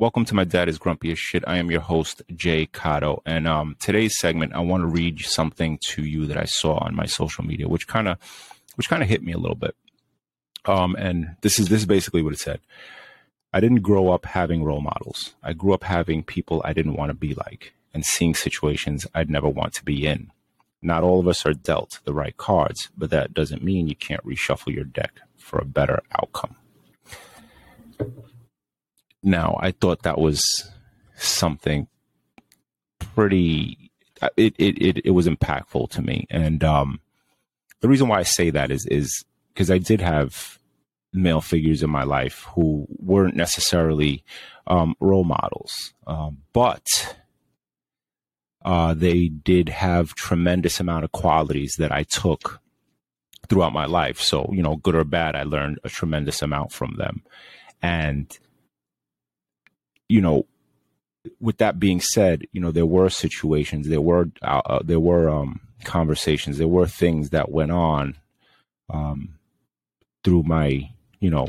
Welcome to my dad is grumpy as shit. I am your host, Jay Cotto. And um, today's segment, I want to read something to you that I saw on my social media, which kind of which kind of hit me a little bit. Um, and this is this is basically what it said. I didn't grow up having role models. I grew up having people I didn't want to be like and seeing situations I'd never want to be in. Not all of us are dealt the right cards, but that doesn't mean you can't reshuffle your deck for a better outcome. Now, I thought that was something pretty. It it it, it was impactful to me, and um, the reason why I say that is is because I did have male figures in my life who weren't necessarily um, role models, um, but uh, they did have tremendous amount of qualities that I took throughout my life. So you know, good or bad, I learned a tremendous amount from them, and you know, with that being said, you know, there were situations, there were uh, uh, there were um, conversations, there were things that went on um, through my, you know,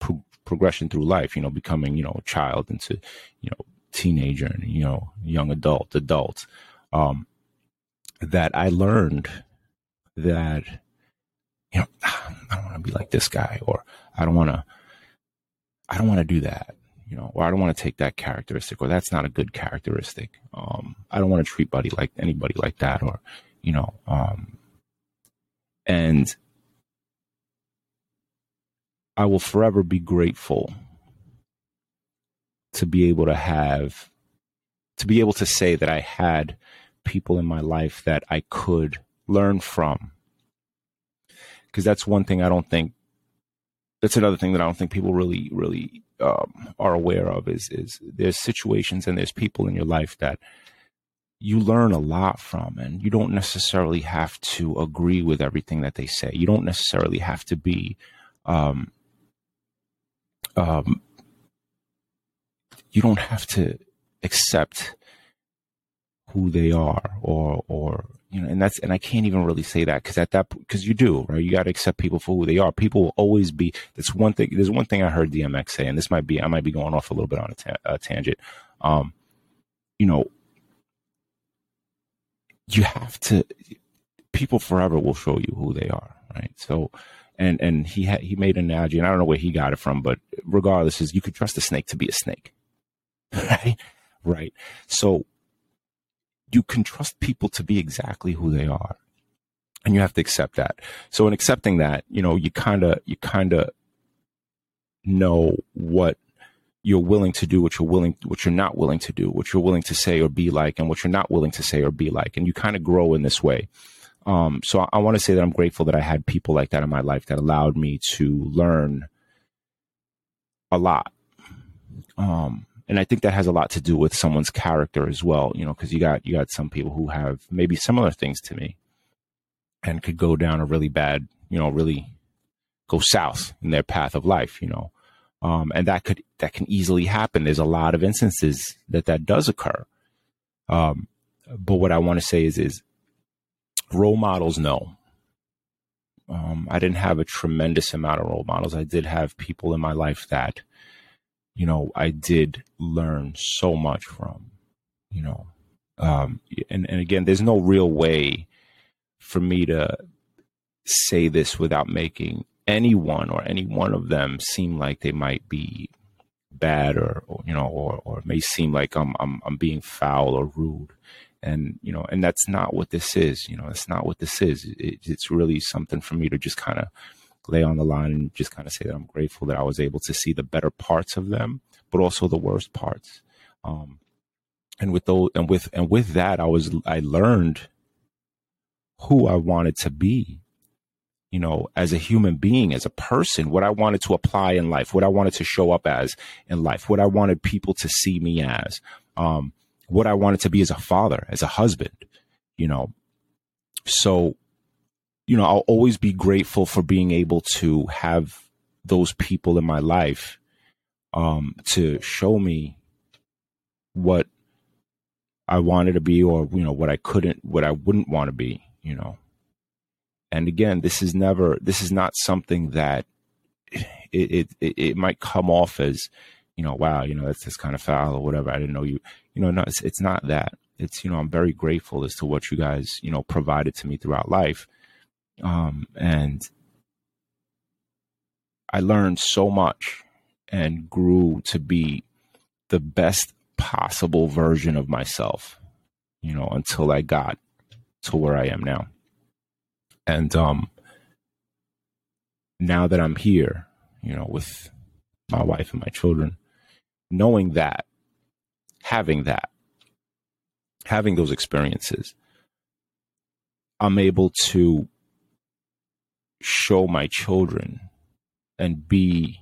pro- progression through life. You know, becoming, you know, a child into, you know, teenager and you know, young adult, adult. Um, that I learned that, you know, I don't want to be like this guy, or I don't want to, I don't want to do that you know, or I don't want to take that characteristic, or that's not a good characteristic. Um, I don't want to treat buddy like anybody like that, or you know, um, and I will forever be grateful to be able to have, to be able to say that I had people in my life that I could learn from. Because that's one thing I don't think. That's another thing that I don't think people really, really um, are aware of is is there's situations and there's people in your life that you learn a lot from and you don't necessarily have to agree with everything that they say. You don't necessarily have to be um, um, you don't have to accept who they are or or you know, and that's and I can't even really say that because at that because you do right. You got to accept people for who they are. People will always be. That's one thing. There's one thing I heard DMX say, and this might be I might be going off a little bit on a, ta- a tangent. Um, you know, you have to. People forever will show you who they are, right? So, and and he had he made an analogy, and I don't know where he got it from, but regardless, is you could trust a snake to be a snake, right? Right. So you can trust people to be exactly who they are. And you have to accept that. So in accepting that, you know, you kind of, you kind of know what you're willing to do, what you're willing, what you're not willing to do, what you're willing to say or be like, and what you're not willing to say or be like. And you kind of grow in this way. Um, so I, I want to say that I'm grateful that I had people like that in my life that allowed me to learn a lot. Um, and I think that has a lot to do with someone's character as well, you know, because you got you got some people who have maybe similar things to me and could go down a really bad, you know, really go south in their path of life, you know. Um, and that could that can easily happen. There's a lot of instances that that does occur. Um, but what I want to say is is role models no. Um, I didn't have a tremendous amount of role models. I did have people in my life that you know, I did learn so much from, you know, um, and, and again, there's no real way for me to say this without making anyone or any one of them seem like they might be bad or, or you know, or, or may seem like I'm, I'm, I'm being foul or rude. And, you know, and that's not what this is, you know, it's not what this is. It, it's really something for me to just kind of lay on the line and just kind of say that I'm grateful that I was able to see the better parts of them, but also the worst parts. Um, and with those, and with, and with that, I was, I learned who I wanted to be, you know, as a human being, as a person, what I wanted to apply in life, what I wanted to show up as in life, what I wanted people to see me as, um, what I wanted to be as a father, as a husband, you know. So you know, I'll always be grateful for being able to have those people in my life um, to show me what I wanted to be or, you know, what I couldn't, what I wouldn't want to be, you know. And again, this is never, this is not something that it, it, it might come off as, you know, wow, you know, that's just kind of foul or whatever. I didn't know you, you know, no, it's, it's not that. It's, you know, I'm very grateful as to what you guys, you know, provided to me throughout life. Um, and I learned so much and grew to be the best possible version of myself, you know, until I got to where I am now. And um now that I'm here, you know, with my wife and my children, knowing that, having that, having those experiences, I'm able to show my children and be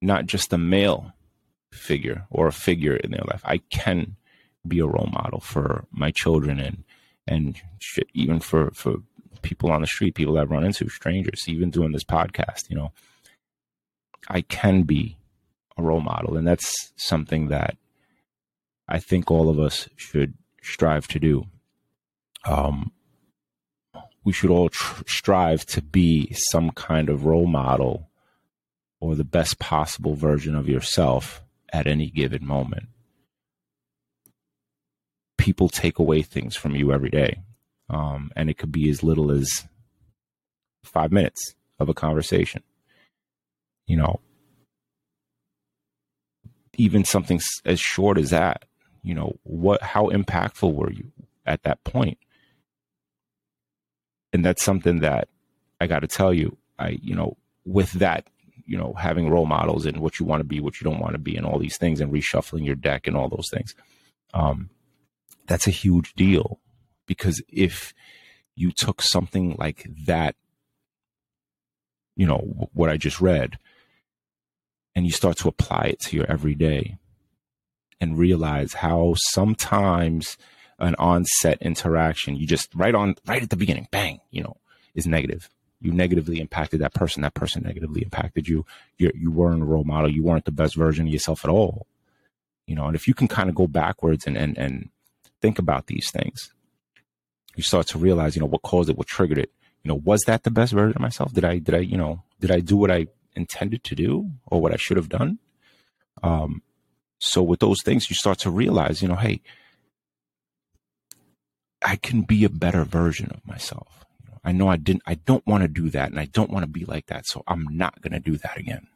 not just a male figure or a figure in their life. I can be a role model for my children and and shit, even for for people on the street, people that run into, strangers, even doing this podcast, you know, I can be a role model. And that's something that I think all of us should strive to do. Um, we should all tr- strive to be some kind of role model or the best possible version of yourself at any given moment. People take away things from you every day. Um, and it could be as little as five minutes of a conversation. You know, even something as short as that, you know, what, how impactful were you at that point? And that's something that I got to tell you, I, you know, with that you know having role models and what you want to be what you don't want to be and all these things and reshuffling your deck and all those things um, that's a huge deal. Because if you took something like that you know what i just read and you start to apply it to your everyday and realize how sometimes an onset interaction you just right on right at the beginning bang you know is negative you negatively impacted that person. That person negatively impacted you. You you weren't a role model. You weren't the best version of yourself at all. You know, and if you can kind of go backwards and and and think about these things, you start to realize, you know, what caused it, what triggered it. You know, was that the best version of myself? Did I did I you know did I do what I intended to do or what I should have done? Um, so with those things, you start to realize, you know, hey, I can be a better version of myself. I know I didn't, I don't want to do that and I don't want to be like that. So I'm not going to do that again.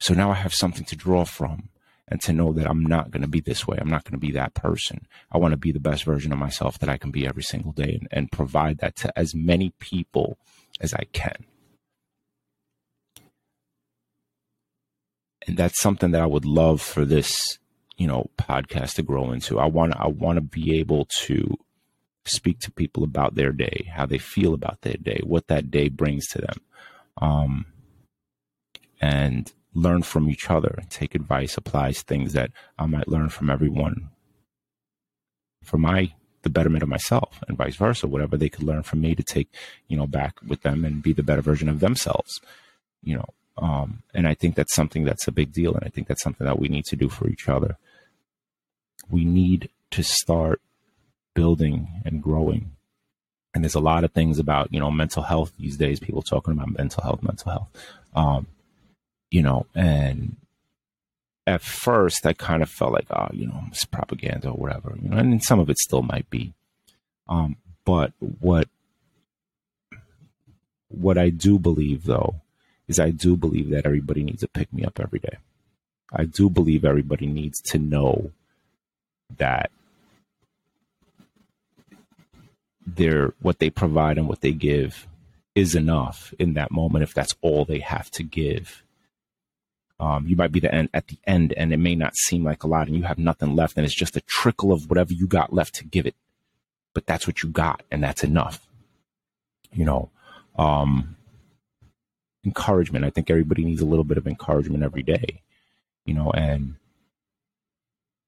So now I have something to draw from and to know that I'm not going to be this way. I'm not going to be that person. I want to be the best version of myself that I can be every single day and, and provide that to as many people as I can. And that's something that I would love for this, you know, podcast to grow into. I want I want to be able to speak to people about their day, how they feel about their day, what that day brings to them, um, and learn from each other, take advice, applies things that I might learn from everyone for my the betterment of myself and vice versa whatever they could learn from me to take you know back with them and be the better version of themselves you know um, and i think that's something that's a big deal and i think that's something that we need to do for each other we need to start building and growing. And there's a lot of things about, you know, mental health these days, people talking about mental health, mental health. Um, you know, and at first I kind of felt like, oh, you know, it's propaganda or whatever, you know, and some of it still might be. Um, but what what I do believe though is I do believe that everybody needs to pick me up every day. I do believe everybody needs to know that their what they provide and what they give is enough in that moment if that's all they have to give. Um, you might be the end at the end and it may not seem like a lot and you have nothing left and it's just a trickle of whatever you got left to give it. But that's what you got and that's enough. You know, um, encouragement. I think everybody needs a little bit of encouragement every day, you know, and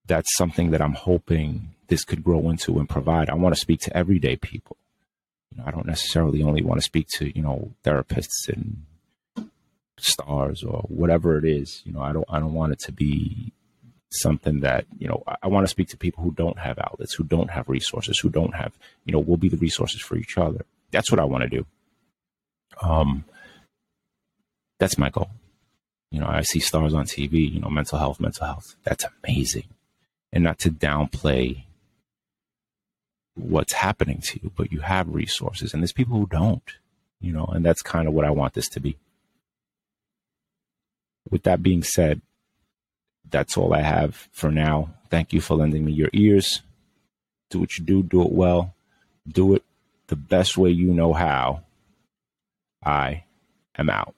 that's something that I'm hoping this could grow into and provide. I want to speak to everyday people. You know, I don't necessarily only want to speak to, you know, therapists and stars or whatever it is. You know, I don't I don't want it to be something that, you know, I, I want to speak to people who don't have outlets, who don't have resources, who don't have, you know, we'll be the resources for each other. That's what I want to do. Um that's my goal. You know, I see stars on TV, you know, mental health, mental health. That's amazing. And not to downplay what's happening to you, but you have resources and there's people who don't, you know, and that's kind of what I want this to be. With that being said, that's all I have for now. Thank you for lending me your ears. Do what you do, do it well, do it the best way you know how. I am out.